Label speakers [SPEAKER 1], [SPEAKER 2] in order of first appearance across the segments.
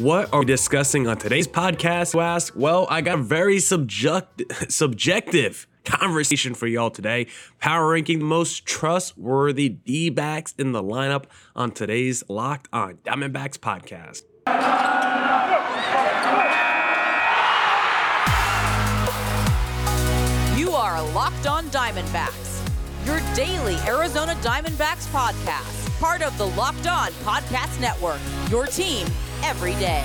[SPEAKER 1] What are we discussing on today's podcast, ask? Well, I got a very subject- subjective conversation for y'all today. Power ranking the most trustworthy D backs in the lineup on today's Locked on Diamondbacks podcast.
[SPEAKER 2] You are Locked On Diamondbacks, your daily Arizona Diamondbacks podcast, part of the Locked On Podcast Network, your team every day.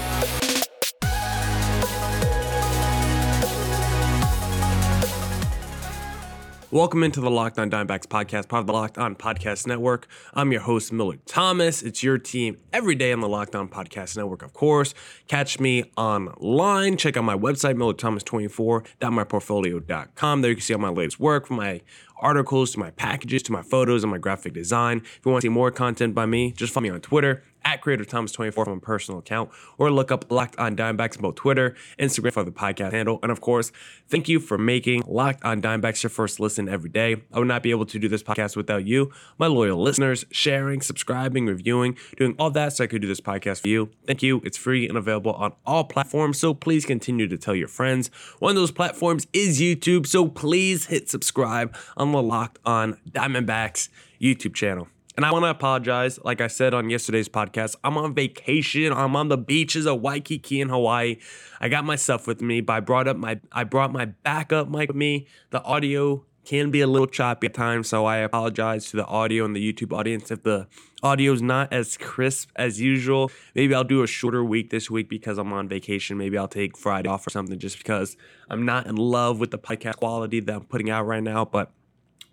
[SPEAKER 1] Welcome into the Locked On Diamondbacks podcast, part of the Locked On Podcast Network. I'm your host, Millard Thomas. It's your team every day on the Locked On Podcast Network, of course. Catch me online. Check out my website, millerthomas24.myportfolio.com. There you can see all my latest work, from my articles to my packages to my photos and my graphic design. If you want to see more content by me, just follow me on Twitter at Creator Thomas 24 from a personal account, or look up Locked On Diamondbacks on both Twitter, Instagram for the podcast handle. And of course, thank you for making Locked On Diamondbacks your first listen every day. I would not be able to do this podcast without you, my loyal listeners, sharing, subscribing, reviewing, doing all that so I could do this podcast for you. Thank you. It's free and available on all platforms, so please continue to tell your friends. One of those platforms is YouTube, so please hit subscribe on the Locked On Diamondbacks YouTube channel. And I want to apologize. Like I said on yesterday's podcast, I'm on vacation. I'm on the beaches of Waikiki in Hawaii. I got my stuff with me, but I brought up my I brought my backup mic with me. The audio can be a little choppy at times, so I apologize to the audio and the YouTube audience if the audio is not as crisp as usual. Maybe I'll do a shorter week this week because I'm on vacation. Maybe I'll take Friday off or something just because I'm not in love with the podcast quality that I'm putting out right now, but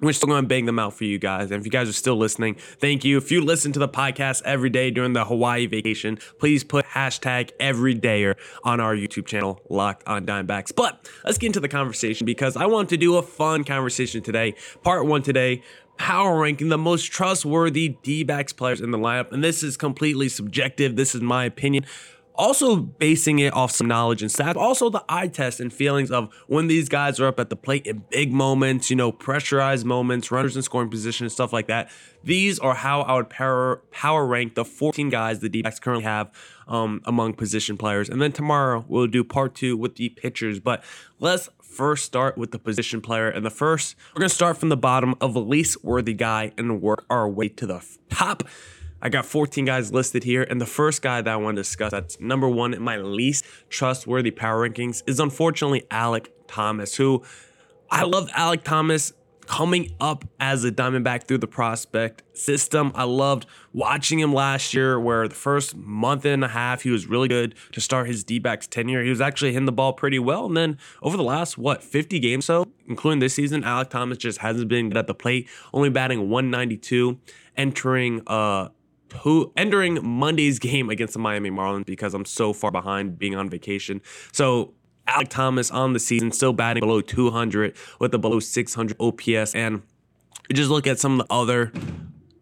[SPEAKER 1] we're still going to bang them out for you guys. And if you guys are still listening, thank you. If you listen to the podcast every day during the Hawaii vacation, please put hashtag everydayer on our YouTube channel, Locked on Diamondbacks. But let's get into the conversation because I want to do a fun conversation today. Part one today power ranking the most trustworthy D backs players in the lineup. And this is completely subjective. This is my opinion also basing it off some knowledge and stats, also the eye test and feelings of when these guys are up at the plate in big moments, you know, pressurized moments, runners in scoring position, and stuff like that. These are how I would power power rank the 14 guys the D-backs currently have um, among position players. And then tomorrow we'll do part two with the pitchers. But let's first start with the position player. And the first, we're gonna start from the bottom of the least worthy guy and work our way to the top. I got 14 guys listed here, and the first guy that I want to discuss that's number one in my least trustworthy power rankings is unfortunately Alek Thomas, who I love Alek Thomas coming up as a Diamondback through the prospect system. I loved watching him last year, where the first month and a half he was really good to start his D backs tenure. He was actually hitting the ball pretty well. And then over the last, what, 50 games so, including this season, Alek Thomas just hasn't been good at the plate, only batting 192, entering uh who entering Monday's game against the Miami Marlins because I'm so far behind being on vacation. So Alek Thomas on the season still batting below 200 with a below 600 OPS and just look at some of the other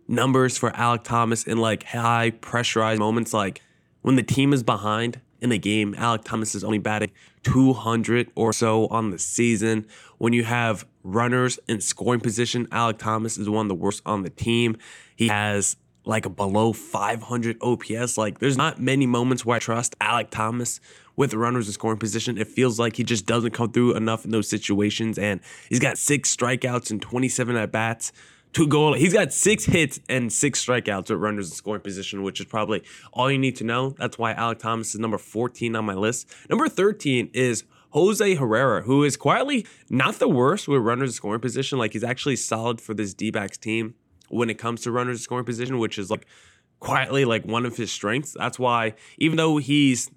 [SPEAKER 1] numbers for Alek Thomas in like high pressurized moments like when the team is behind in a game, Alek Thomas is only batting 200 or so on the season. When you have runners in scoring position, Alek Thomas is one of the worst on the team. He has like below 500 OPS. Like there's not many moments where I trust Alek Thomas with runners in scoring position. It feels like he just doesn't come through enough in those situations. And he's got six strikeouts and 27 at bats. Two goal. He's got six hits and six strikeouts with runners in scoring position, which is probably all you need to know. That's why Alek Thomas is number 14 on my list. Number 13 is Jose Herrera, who is quietly not the worst with runners in scoring position. Like he's actually solid for this D backs team when it comes to runners scoring position, which is like quietly like one of his strengths. That's why even though he's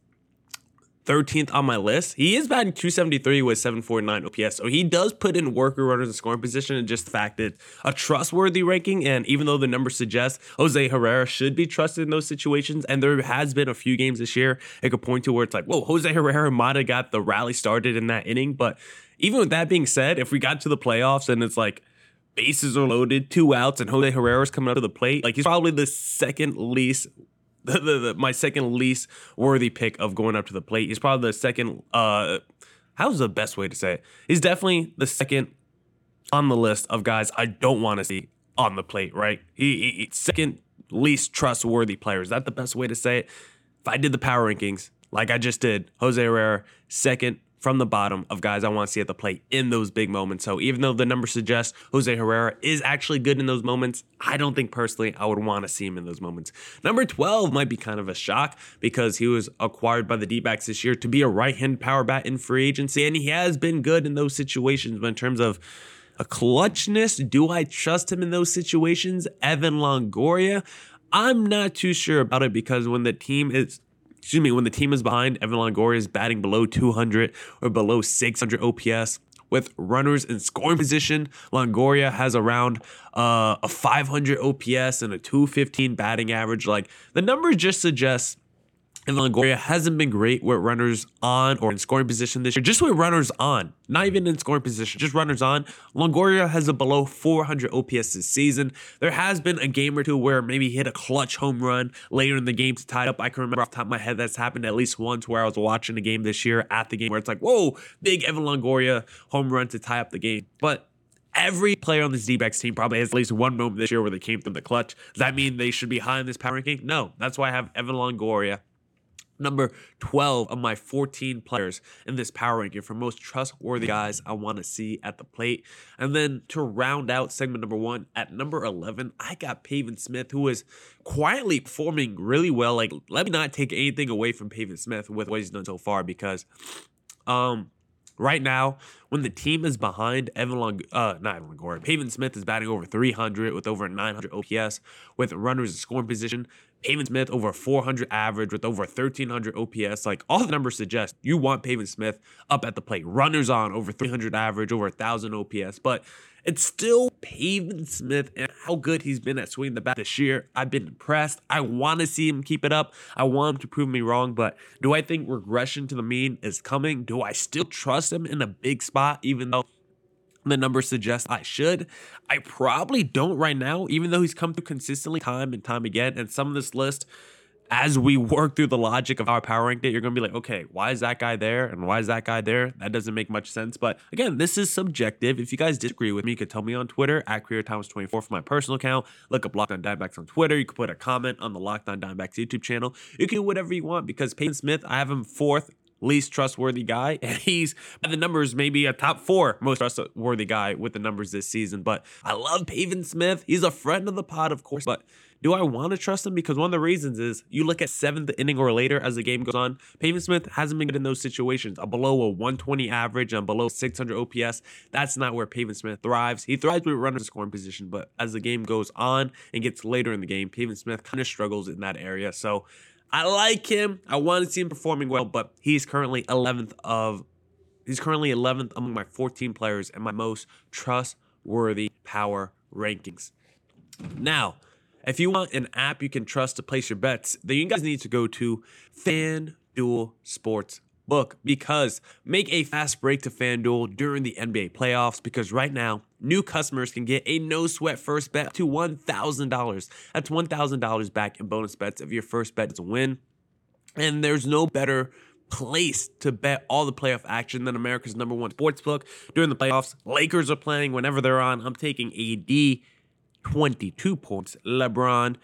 [SPEAKER 1] 13th on my list, he is batting 273 with 749 OPS. So he does put in worker runners in scoring position and just the fact that a trustworthy ranking. And even though the numbers suggest Jose Herrera should be trusted in those situations, and there has been a few games this year it could point to where it's like, whoa, Jose Herrera might have got the rally started in that inning. But even with that being said, if we got to the playoffs and it's like bases are loaded, two outs, and Jose Herrera's coming up to the plate. Like he's probably the second least, the, the, the, my second least worthy pick of going up to the plate. He's probably the second. uh How's the best way to say it? He's definitely the second on the list of guys I don't want to see on the plate. Right? He, he second least trustworthy player. Is that the best way to say it? if I did the power rankings like I just did, Jose Herrera second from the bottom of guys I want to see at the plate in those big moments. So even though the numbers suggest Jose Herrera is actually good in those moments, I don't think personally I would want to see him in those moments. Number 12 might be kind of a shock because he was acquired by the D-backs this year to be a right-hand power bat in free agency, and he has been good in those situations. But in terms of a clutchness, do I trust him in those situations? Evan Longoria, I'm not too sure about it because when the team is excuse me, when the team is behind, Evan Longoria is batting below 200 or below 600 OPS. With runners in scoring position, Longoria has around uh, a 500 OPS and a 215 batting average. Like the numbers just suggest and Longoria hasn't been great with runners on or in scoring position this year. Just with runners on, not even in scoring position, just runners on. Longoria has a below 400 OPS this season. There has been a game or two where maybe he hit a clutch home run later in the game to tie it up. I can remember off the top of my head that's happened at least once where I was watching a game this year at the game where it's like, whoa, big Evan Longoria home run to tie up the game. But Every player on this D-backs team probably has at least one moment this year where they came through the clutch. Does that mean they should be high in this power ranking? No. That's why I have Evan Longoria number 12 of my 14 players in this power ranking for most trustworthy guys I want to see at the plate. And then to round out segment number one, at number 11, I got Pavin Smith, who is quietly performing really well. Like, let me not take anything away from Pavin Smith with what he's done so far because um right now, when the team is behind Evan Long, uh, not Evan Longoria, Pavin Smith is batting over 300 with over 900 OPS with runners in scoring position. Pavin Smith over 400 average with over 1300 OPS. Like all the numbers suggest, you want Pavin Smith up at the plate. Runners on over 300 average, over 1000 OPS, but it's still Pavin Smith and how good he's been at swinging the bat this year. I've been impressed. I want to see him keep it up. I want him to prove me wrong, but do I think regression to the mean is coming? Do I still trust him in a big spot, even though the numbers suggest I should. I probably don't right now, even though he's come through consistently time and time again. And some of this list, as we work through the logic of our power ranked it, you're gonna be like, okay, why is that guy there and why is that guy there? That doesn't make much sense. But again, this is subjective. If you guys disagree with me, you could tell me on Twitter at CreatorThomas24 for my personal account. Look up Locked On Diamondbacks on Twitter. You can put a comment on the Locked On Diamondbacks YouTube channel. You can do whatever you want because Pavin Smith, I have him fourth least trustworthy guy, and he's by the numbers maybe a top four most trustworthy guy with the numbers this season. But I love Pavin Smith. He's a friend of the pod, of course, but do I want to trust him? Because one of the reasons is you look at seventh inning or later as the game goes on. Pavin Smith hasn't been good in those situations. A below a 120 average and below 600 OPS. That's not where Pavin Smith thrives. He thrives with runners scoring position, but as the game goes on and gets later in the game, Pavin Smith kind of struggles in that area. So I like him. I want to see him performing well, but he's currently 11th of he's currently 11th among my 14 players and my most trustworthy power rankings. Now, if you want an app you can trust to place your bets, then you guys need to go to FanDuel Sports book because make a fast break to FanDuel during the NBA playoffs because right now, new customers can get a no sweat first bet to $1,000. That's $1,000 back in bonus bets if your first bet is a win. And there's no better place to bet all the playoff action than America's number one sports book during the playoffs. Lakers are playing whenever they're on. I'm taking AD 22 points. LeBron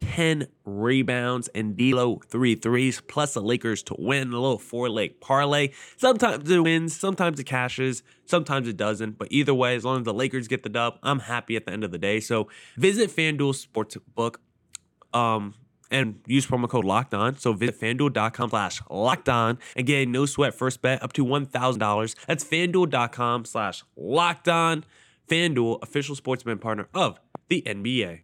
[SPEAKER 1] 10 rebounds and D'Lo three threes, plus the Lakers to win a little four leg parlay. Sometimes it wins, sometimes it cashes, sometimes it doesn't. But either way, as long as the Lakers get the dub, I'm happy at the end of the day. So visit FanDuel Sportsbook. Um, and use promo code locked on. So visit fanduel.com slash locked on and get a no sweat first bet up to $1,000. That's fanduel.com slash locked on. FanDuel, official sportsman partner of the NBA.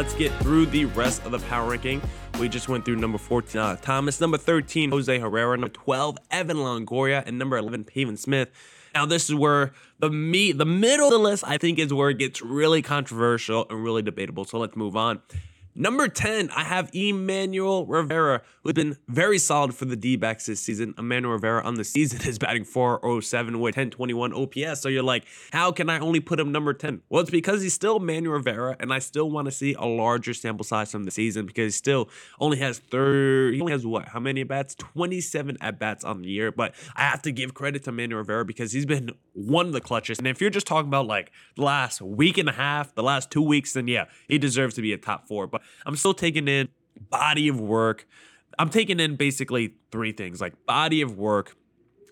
[SPEAKER 1] Let's get through the rest of the power ranking. We just went through number 14, uh, Thomas, number 13, Jose Herrera, number 12, Evan Longoria, and number 11, Pavin Smith. Now, this is where the meat, the middle of the list, I think, is where it gets really controversial and really debatable. So let's move on. Number 10, I have Emmanuel Rivera, who's been very solid for the D backs this season. Emmanuel Rivera on the season is batting 407 with 1021 OPS. So you're like, how can I only put him number 10? Well, it's because he's still Emmanuel Rivera, and I still want to see a larger sample size from the season because he still only has 30, he only has what? How many at bats? 27 at bats on the year. But I have to give credit to Emmanuel Rivera because he's been one of the clutches. And if you're just talking about like the last week and a half, the last two weeks, then yeah, he deserves to be a top four. But I'm still taking in body of work. I'm taking in basically three things like body of work,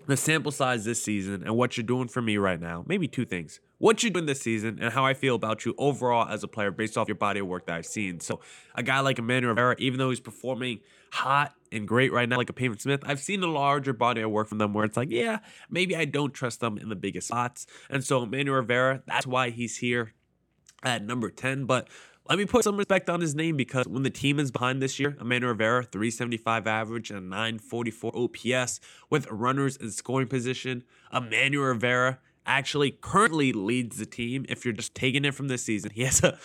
[SPEAKER 1] the sample size this season, and what you're doing for me right now. Maybe two things. What you're doing this season and how I feel about you overall as a player based off your body of work that I've seen. So, a guy like Emmanuel Rivera, even though he's performing hot and great right now, like a Pavin Smith, I've seen a larger body of work from them where it's like, yeah, maybe I don't trust them in the biggest spots. And so, Emmanuel Rivera, that's why he's here at number 10. But let me put some respect on his name because when the team is behind this year, Emmanuel Rivera, 375 average and 944 OPS with runners in scoring position. Emmanuel Rivera actually currently leads the team if you're just taking it from this season. He has a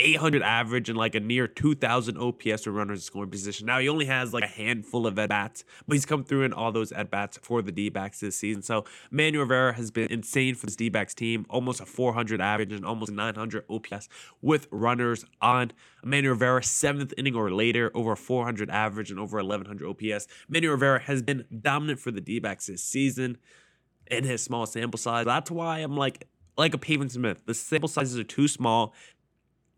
[SPEAKER 1] 800 average and like a near 2,000 OPS for runners in scoring position. Now he only has like a handful of at bats, but he's come through in all those at bats for the D backs this season. So Manuel Rivera has been insane for this D backs team, almost a 400 average and almost 900 OPS with runners on. Manuel Rivera, seventh inning or later, over 400 average and over 1100 OPS. Manuel Rivera has been dominant for the D backs this season in his small sample size. That's why I'm like, like a Pavin Smith. The sample sizes are too small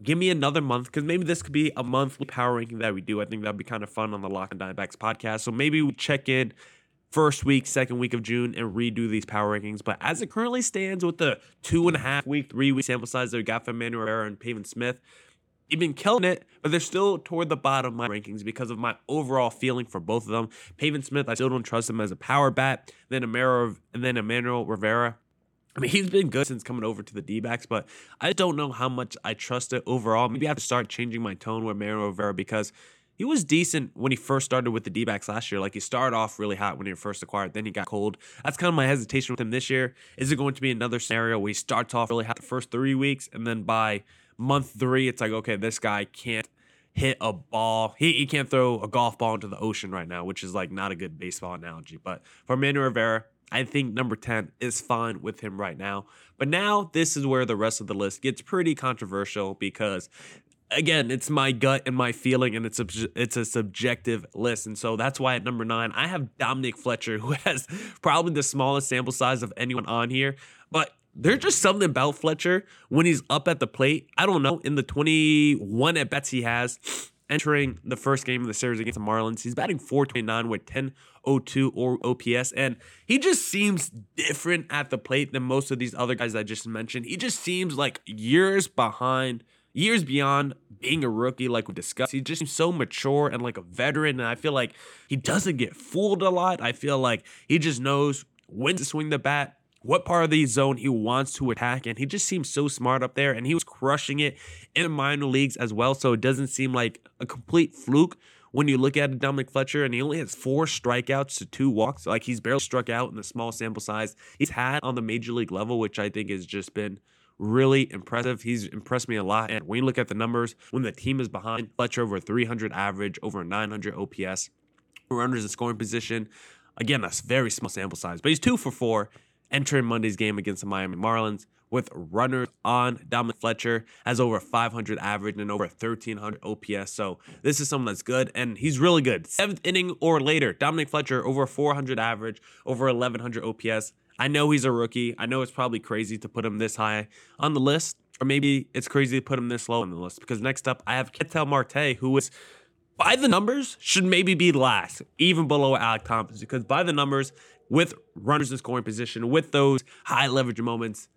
[SPEAKER 1] give me another month because maybe this could be a monthly power ranking that we do. I think that'd be kind of fun on the Locked On Diamondbacks podcast. So maybe we check in first week, second week of June and redo these power rankings. But as it currently stands with the two and a half week, three week sample size that we got from Manuel Rivera and Pavin Smith, they've been killing it, but they're still toward the bottom of my rankings because of my overall feeling for both of them. Pavin Smith, I still don't trust him as a power bat. Then Amaro and then Emmanuel Rivera. I mean, he's been good since coming over to the D backs, but I don't know how much I trust it overall. Maybe I have to start changing my tone with Mario Rivera because he was decent when he first started with the D backs last year. Like he started off really hot when he first acquired, then he got cold. That's kind of my hesitation with him this year. Is it going to be another scenario where he starts off really hot the first three weeks, and then by month three, it's like, okay, this guy can't hit a ball. He, he can't throw a golf ball into the ocean right now, which is like not a good baseball analogy. But for Manuel Rivera, I think number 10 is fine with him right now. But now this is where the rest of the list gets pretty controversial because again, it's my gut and my feeling, and it's a, it's a subjective list. And so that's why at number nine, I have Dominic Fletcher, who has probably the smallest sample size of anyone on here. But there's just something about Fletcher when he's up at the plate. I don't know, in the 21 at bats he has, entering the first game of the series against the Marlins. He's batting 429 with 1002 or OPS, and he just seems different at the plate than most of these other guys I just mentioned. He just seems like years behind, years beyond being a rookie, like we discussed. He just seems so mature and like a veteran, and I feel like he doesn't get fooled a lot. I feel like he just knows when to swing the bat, what part of the zone he wants to attack. And he just seems so smart up there. And he was crushing it in minor leagues as well. So it doesn't seem like a complete fluke when you look at Dominic Fletcher. And he only has four strikeouts to two walks. Like he's barely struck out in the small sample size he's had on the major league level, which I think has just been really impressive. He's impressed me a lot. And when you look at the numbers, when the team is behind, Fletcher over 300 average, over 900 OPS, runners in scoring position. Again, that's very small sample size, but he's two for four entering Monday's game against the Miami Marlins with runners on. Dominic Fletcher has over 500 average and over 1300 OPS. So this is someone that's good, and he's really good. Seventh inning or later, Dominic Fletcher over 400 average, over 1100 OPS. I know he's a rookie. I know it's probably crazy to put him this high on the list, or maybe it's crazy to put him this low on the list. Because next up, I have Ketel Marte, who is by the numbers should maybe be last, even below Alek Thompson. Because by the numbers, with runners in scoring position, with those high leverage moments.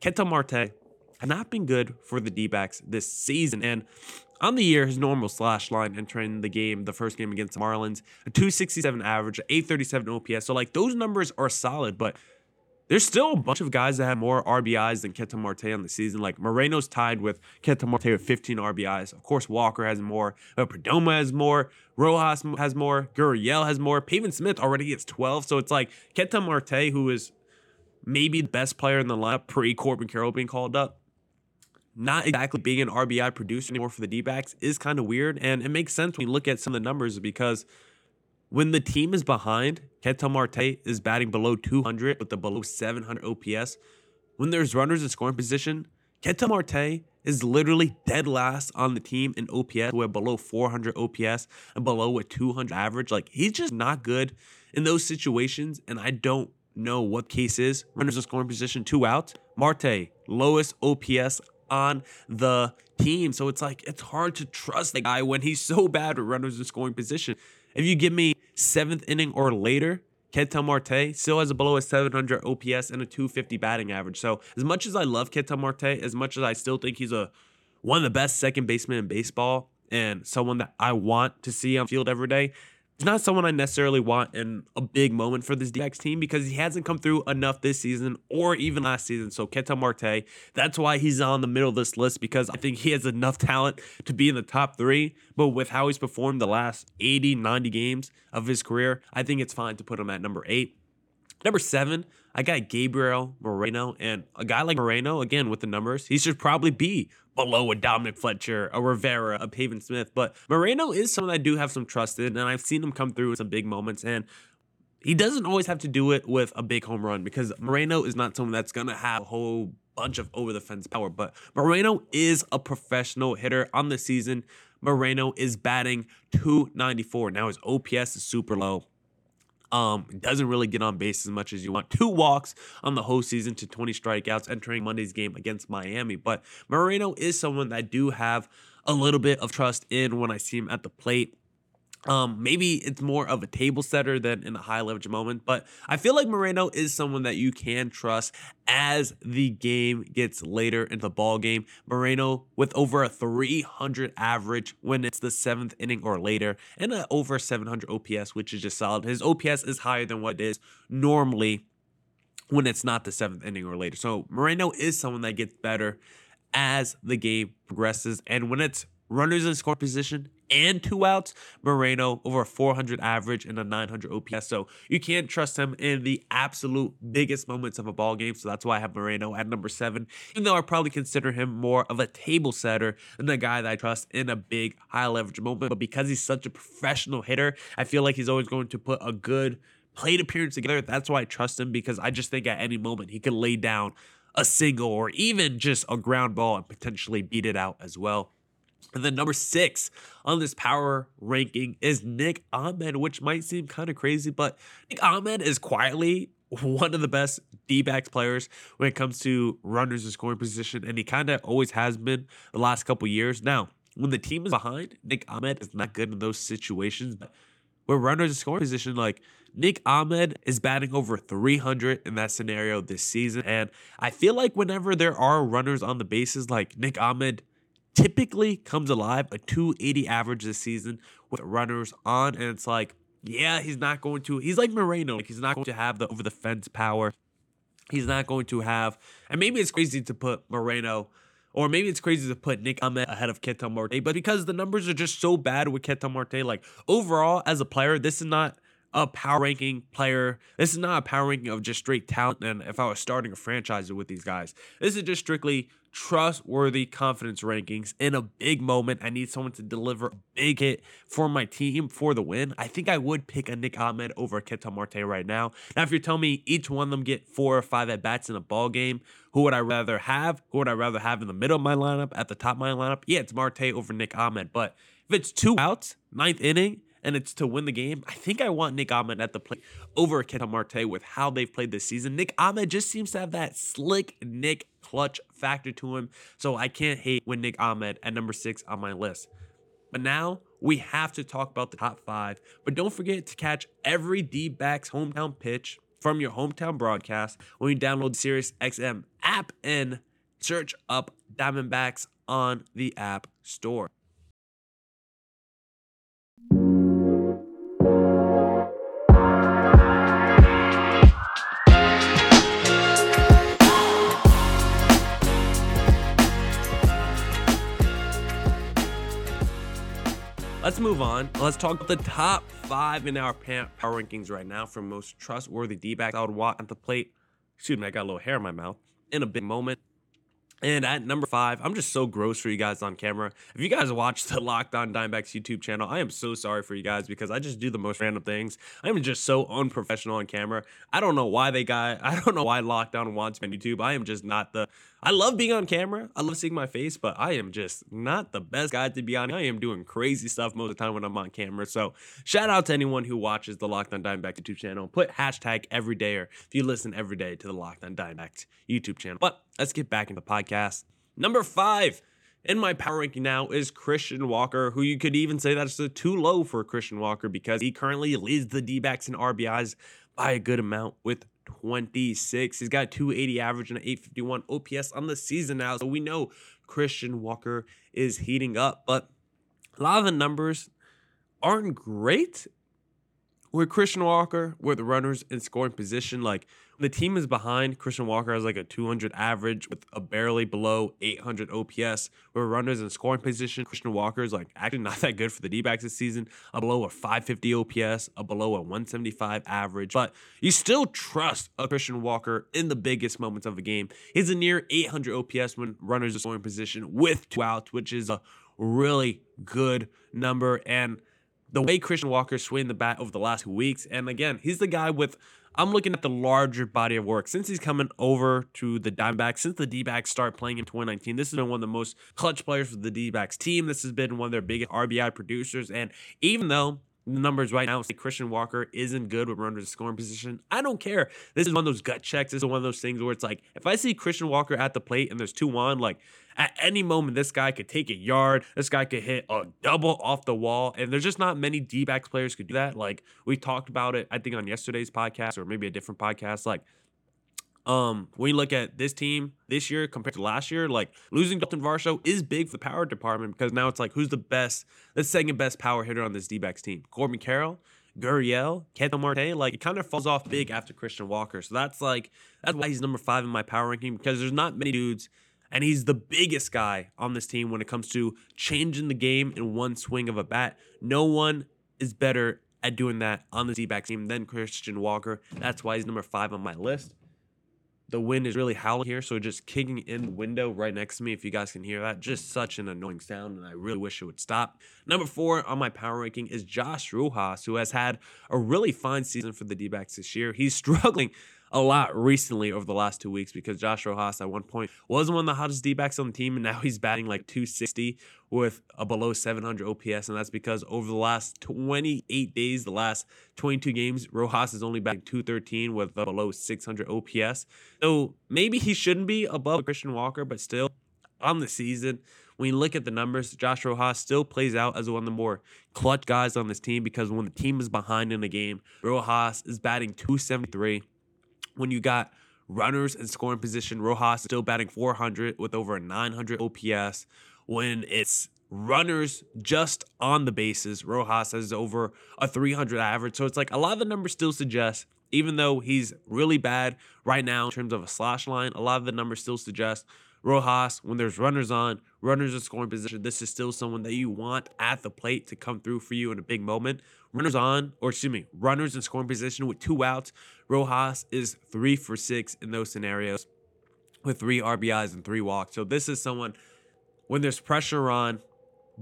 [SPEAKER 1] Ketel Marte has not been good for the D backs this season. And on the year, his normal slash line entering the game, the first game against the Marlins, a 267 average, 837 OPS. So, like, those numbers are solid, but there's still a bunch of guys that have more RBIs than Ketel Marte on the season. Like Moreno's tied with Ketel Marte with 15 RBIs. Of course, Walker has more. But Perdomo has more. Rojas has more. Gurriel has more. Pavin Smith already gets 12. So it's like Ketel Marte, who is maybe the best player in the lineup pre Corbin Carroll being called up. not exactly being an RBI producer anymore for the D backs is kind of weird. And it makes sense when you look at some of the numbers because when the team is behind, Ketel Marte is batting below 200 with the below 700 OPS. When there's runners in scoring position, Ketel Marte is literally dead last on the team in OPS. We're below 400 OPS and below a 200 average. Like he's just not good in those situations. And I don't know what case is. Runners in scoring position, two out. Marte, lowest OPS on the team. So it's like it's hard to trust the guy when he's so bad with runners in scoring position. If you give me seventh inning or later, Ketel Marte still has a below a 700 OPS and a 250 batting average. So as much as I love Ketel Marte, as much as I still think he's a one of the best second basemen in baseball and someone that I want to see on field every day, He's not someone I necessarily want in a big moment for this D backs team because he hasn't come through enough this season or even last season. So Ketel Marte, that's why he's on the middle of this list because I think he has enough talent to be in the top three. But with how he's performed the last 80, 90 games of his career, I think it's fine to put him at number eight. Number seven, I got Gabriel Moreno, and a guy like Moreno, again with the numbers, he should probably be below a Dominic Fletcher, a Rivera, a Pavin Smith. But Moreno is someone I do have some trust in, and I've seen him come through in some big moments. And he doesn't always have to do it with a big home run because Moreno is not someone that's gonna have a whole bunch of over the fence power. But Moreno is a professional hitter on the season. Moreno is batting 294. Now his OPS is super low. Um, doesn't really get on base as much as you want. Two walks on the whole season to 20 strikeouts entering Monday's game against Miami. But Moreno is someone that I do have a little bit of trust in when I see him at the plate. Um, maybe it's more of a table setter than in a high leverage moment, but I feel like Moreno is someone that you can trust as the game gets later in the ball game. Moreno with over a 300 average when it's the seventh inning or later, and over 700 OPS, which is just solid. His OPS is higher than what it is normally when it's not the seventh inning or later. So Moreno is someone that gets better as the game progresses, and when it's runners in score position and two outs. Moreno over a 400 average and a 900 OPS. So you can't trust him in the absolute biggest moments of a ball game. So that's why I have Moreno at number seven, even though I probably consider him more of a table setter than the guy that I trust in a big high leverage moment. But because he's such a professional hitter, I feel like he's always going to put a good plate appearance together. That's why I trust him because I just think at any moment he could lay down a single or even just a ground ball and potentially beat it out as well. And then number six on this power ranking is Nick Ahmed, which might seem kind of crazy, but Nick Ahmed is quietly one of the best D backs players when it comes to runners in scoring position, and he kind of always has been the last couple years. Now, when the team is behind, Nick Ahmed is not good in those situations, but where runners in scoring position, like Nick Ahmed is batting over 300 in that scenario this season. And I feel like whenever there are runners on the bases, like Nick Ahmed typically comes alive a 280 average this season with runners on. And it's like, yeah, he's not going to, he's like Moreno, like he's not going to have the over the fence power. He's not going to have, and maybe it's crazy to put Moreno, or maybe it's crazy to put Nick Ahmed ahead of Ketel Marte, but because the numbers are just so bad with Ketel Marte, like overall as a player, this is not a power ranking player. This is not a power ranking of just straight talent. And if I was starting a franchise with these guys, this is just strictly trustworthy confidence rankings in a big moment. I need someone to deliver a big hit for my team for the win. I think I would pick a Nick Ahmed over Ketel Marte right now. Now, if you're telling me each one of them get four or five at bats in a ball game, who would I rather have? Who would I rather have in the middle of my lineup, at the top of my lineup? Yeah, it's Marte over Nick Ahmed. But if it's two outs, ninth inning, and it's to win the game, I think I want Nick Ahmed at the plate over Ketel Marte with how they've played this season. Nick Ahmed just seems to have that slick Nick clutch factor to him, so I can't hate when Nick Ahmed at number six on my list. But now we have to talk about the top five. But don't forget to catch every D backs hometown pitch from your hometown broadcast when you download the Sirius XM app and search up Diamondbacks on the App Store. Let's move on. Let's talk about the top five in our power rankings right now for most trustworthy D backs. I would want at the plate. Excuse me, I got a little hair in my mouth in a big moment. And at number five, I'm just so gross for you guys on camera. If you guys watch the Locked On Diamondbacks YouTube channel, I am so sorry for you guys because I just do the most random things. I'm just so unprofessional on camera. I don't know why they got, I don't know why Locked On wants me on YouTube. I am just not the, I love being on camera. I love seeing my face, but I am just not the best guy to be on. I am doing crazy stuff most of the time when I'm on camera. So shout out to anyone who watches the Locked On Diamondbacks YouTube channel. Put hashtag every day or if you listen every day to the Locked On Diamondbacks YouTube channel. But let's get back into the podcast. Number five in my power ranking now is Christian Walker, who you could even say that's too low for Christian Walker because he currently leads the D backs in RBIs by a good amount with 26. He's got 280 average and an 851 OPS on the season now. So we know Christian Walker is heating up, but a lot of the numbers aren't great with Christian Walker, with runners in scoring position. Like the team is behind, Christian Walker has like a 200 average with a barely below 800 OPS. Where runners in scoring position, Christian Walker is like actually not that good for the D backs this season. A below a 550 OPS, a below a 175 average. But you still trust a Christian Walker in the biggest moments of the game. He's a near 800 OPS when runners are scoring position with two outs, which is a really good number. And the way Christian Walker swinging the bat over the last two weeks, and again, he's the guy with. I'm looking at the larger body of work since he's coming over to the Diamondbacks. Since the D-backs started playing in 2019, this has been one of the most clutch players for the D-backs team. This has been one of their biggest RBI producers, and even though numbers right now say Christian Walker isn't good with runners in scoring position. I don't care. This is one of those gut checks. This is one of those things where it's like, if I see Christian Walker at the plate and there's two on, like at any moment, this guy could take a yard. This guy could hit a double off the wall. And there's just not many D backs players could do that. Like we talked about it, I think on yesterday's podcast or maybe a different podcast. Like um, when you look at this team this year compared to last year, like losing Dalton Varsho is big for the power department because now it's like who's the best, the second best power hitter on this D backs team? Corbin Carroll, Gurriel, Ketel Marte. Like it kind of falls off big after Christian Walker. So that's like that's why he's number five in my power ranking because there's not many dudes and he's the biggest guy on this team when it comes to changing the game in one swing of a bat. No one is better at doing that on the D-back team than Christian Walker. That's why he's number five on my list. The wind is really howling here, so just kicking in the window right next to me, if you guys can hear that, just such an annoying sound, and I really wish it would stop. Number four on my power ranking is Josh Rojas, who has had a really fine season for the D backs this year. He's struggling a lot recently over the last two weeks because Josh Rojas at one point was one of the hottest D backs on the team, and now he's batting like 260 with a below 700 OPS, and that's because over the last 28 days, the last 22 games, Rojas is only batting 213 with a below 600 OPS. So maybe he shouldn't be above Christian Walker, but still on the season. When you look at the numbers, Josh Rojas still plays out as one of the more clutch guys on this team because when the team is behind in the game, Rojas is batting 273 when you got runners in scoring position, Rojas still batting 400 with over a 900 OPS. When it's runners just on the bases, Rojas has over a 300 average. So it's like a lot of the numbers still suggest, even though he's really bad right now in terms of a slash line, a lot of the numbers still suggest Rojas, when there's runners on, runners in scoring position, this is still someone that you want at the plate to come through for you in a big moment. Runners on, or excuse me, runners in scoring position with two outs. Rojas is three for six in those scenarios with three RBIs and three walks. So this is someone when there's pressure on,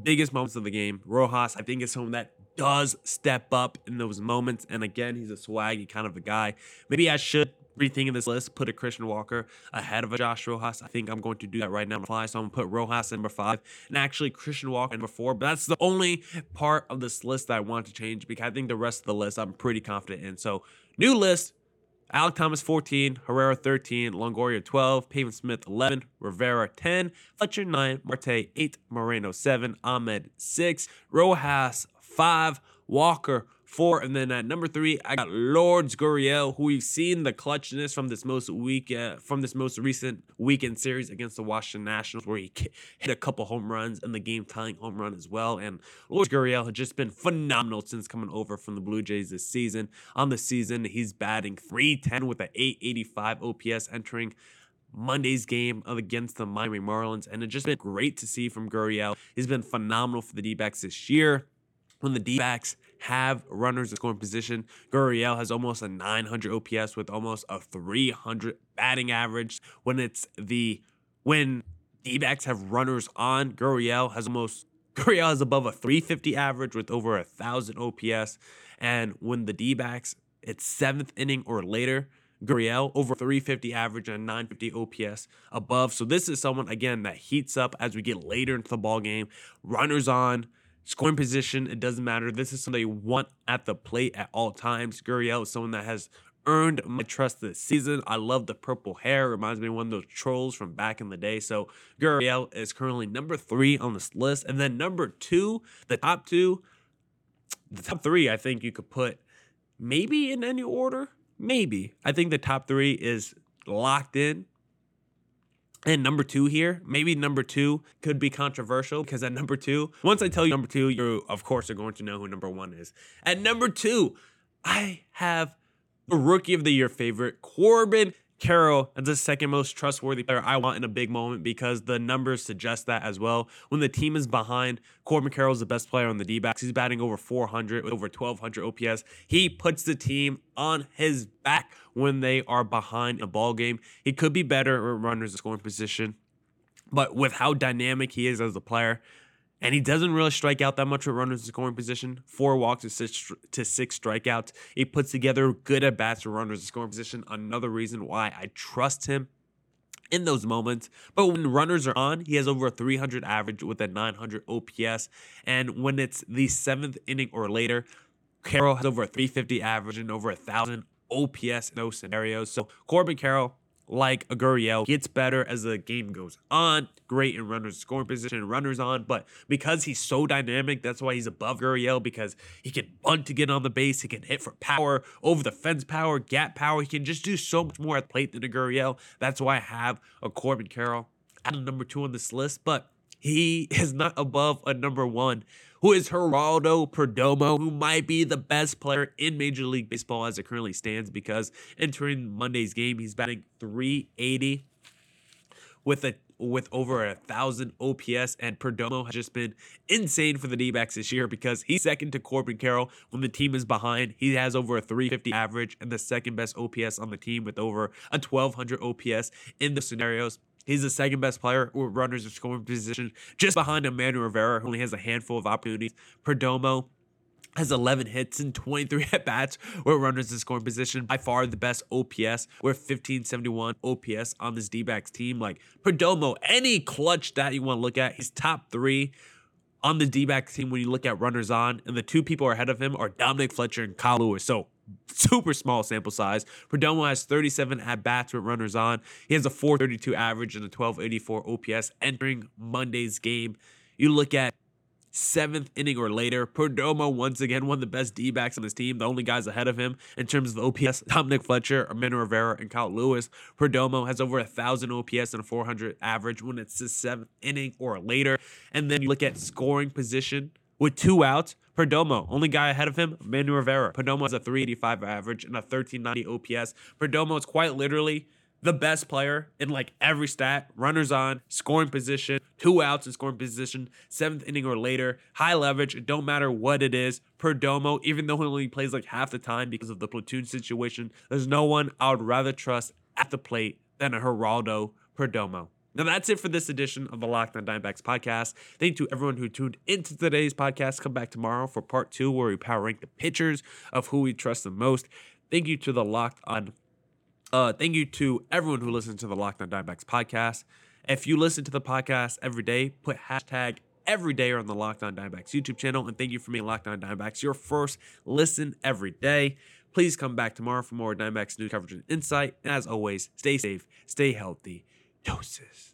[SPEAKER 1] biggest moments of the game. Rojas, I think, is someone that does step up in those moments. And again, he's a swaggy kind of a guy. Maybe I should rethinking this list, put a Christian Walker ahead of a Josh Rojas. I think I'm going to do that right now fly. So I'm gonna put Rojas number five and actually Christian Walker number four. But that's the only part of this list that I want to change because I think the rest of the list I'm pretty confident in. So new list. Alek Thomas 14, Herrera 13, Longoria 12, Pavin Smith 11, Rivera 10, Fletcher 9, Marte 8, Moreno 7, Ahmed 6, Rojas 5, Walker four. And then at number three, I got Lourdes Gurriel, who we've seen the clutchness from this most week uh, from this most recent weekend series against the Washington Nationals, where he hit a couple home runs and the game tying home run as well. And Lourdes Gurriel has just been phenomenal since coming over from the Blue Jays this season. On the season, he's batting 310 with an 885 OPS entering. Monday's game against the Miami Marlins, and it's just been great to see from Gurriel. He's been phenomenal for the D backs this year when the D backs have runners in scoring position. Gurriel has almost a 900 OPS with almost a 300 batting average. When it's the when D backs have runners on. Gurriel has almost Gurriel has above a 350 average with over a thousand OPS. And when the D backs, it's seventh inning or later, Gurriel over 350 average and 950 OPS above. So this is someone again that heats up as we get later into the ball game. Runners on, scoring position, it doesn't matter. This is something you want at the plate at all times. Gurriel is someone that has earned my trust this season. I love the purple hair. Reminds me of one of those trolls from back in the day. So Gurriel is currently number three on this list. And then number two, the top two, the top three, I think you could put maybe in any order. Maybe. I think the top three is locked in. And number two here, maybe number two could be controversial because at number two, once I tell you number two, you of course are going to know who number one is. At number two, I have the rookie of the year favorite, Corbin Carroll as the second most trustworthy player I want in a big moment because the numbers suggest that as well. When the team is behind, Corbin is the best player on the D backs. He's batting over 400, with over 1200 OPS. He puts the team on his back when they are behind a ball game. He could be better at runners in scoring position, but with how dynamic he is as a player, and he doesn't really strike out that much with runners in scoring position. Four walks to six, to six strikeouts. He puts together good at bats for runners in scoring position. Another reason why I trust him in those moments. But when runners are on, he has over a 300 average with a 900 OPS. And when it's the seventh inning or later, Carroll has over a 350 average and over a thousand OPS in those scenarios. So Corbin Carroll, like a Gurriel gets better as the game goes on. Great in runners scoring position, runners on, but because he's so dynamic, that's why he's above Gurriel because he can bunt to get on the base, he can hit for power, over the fence power, gap power. He can just do so much more at plate than a Gurriel. That's why I have a Corbin Carroll at number two on this list, but he is not above a number one who is Geraldo Perdomo, who might be the best player in Major League Baseball as it currently stands because entering Monday's game, he's batting 380 with a with over a thousand OPS, and Perdomo has just been insane for the D-backs this year because he's second to Corbin Carroll when the team is behind. He has over a 350 average and the second best OPS on the team with over a 1200 OPS in the scenarios. He's the second best player with runners in scoring position, just behind Emmanuel Rivera, who only has a handful of opportunities. Perdomo has 11 hits and 23 at bats with runners in scoring position. By far the best OPS. We're 1571 OPS on this D backs team. Like Perdomo, any clutch that you want to look at, he's top three on the D backs team when you look at runners on. And the two people ahead of him are Dominic Fletcher and Kyle Lewis. So super small sample size. Perdomo has 37 at bats with runners on. He has a 432 average and a 1284 OPS entering Monday's game. You look at seventh inning or later. Perdomo once again one of the best D backs on his team. The only guys ahead of him in terms of OPS, Dominic Fletcher, Armando Rivera, and Kyle Lewis. Perdomo has over a thousand OPS and a 400 average when it's the seventh inning or later. And then you look at scoring position with two outs. Perdomo, only guy ahead of him, Manu Rivera. Perdomo has a 385 average and a 1390 OPS. Perdomo is quite literally the best player in like every stat runners on, scoring position, two outs in scoring position, seventh inning or later, high leverage. It don't matter what it is. Perdomo, even though he only plays like half the time because of the platoon situation, there's no one I would rather trust at the plate than a Geraldo Perdomo. Now that's it for this edition of the Locked On Diamondbacks podcast. Thank you to everyone who tuned into today's podcast. Come back tomorrow for part two, where we power rank the pitchers of who we trust the most. Thank you to the Locked On. Uh, thank you to everyone who listens to the Locked On Diamondbacks podcast. If you listen to the podcast every day, put hashtag every day on the Locked On Diamondbacks YouTube channel. And thank you for being Locked On Diamondbacks your first listen every day. Please come back tomorrow for more Diamondbacks news coverage and insight. And as always, stay safe, stay healthy. Doses.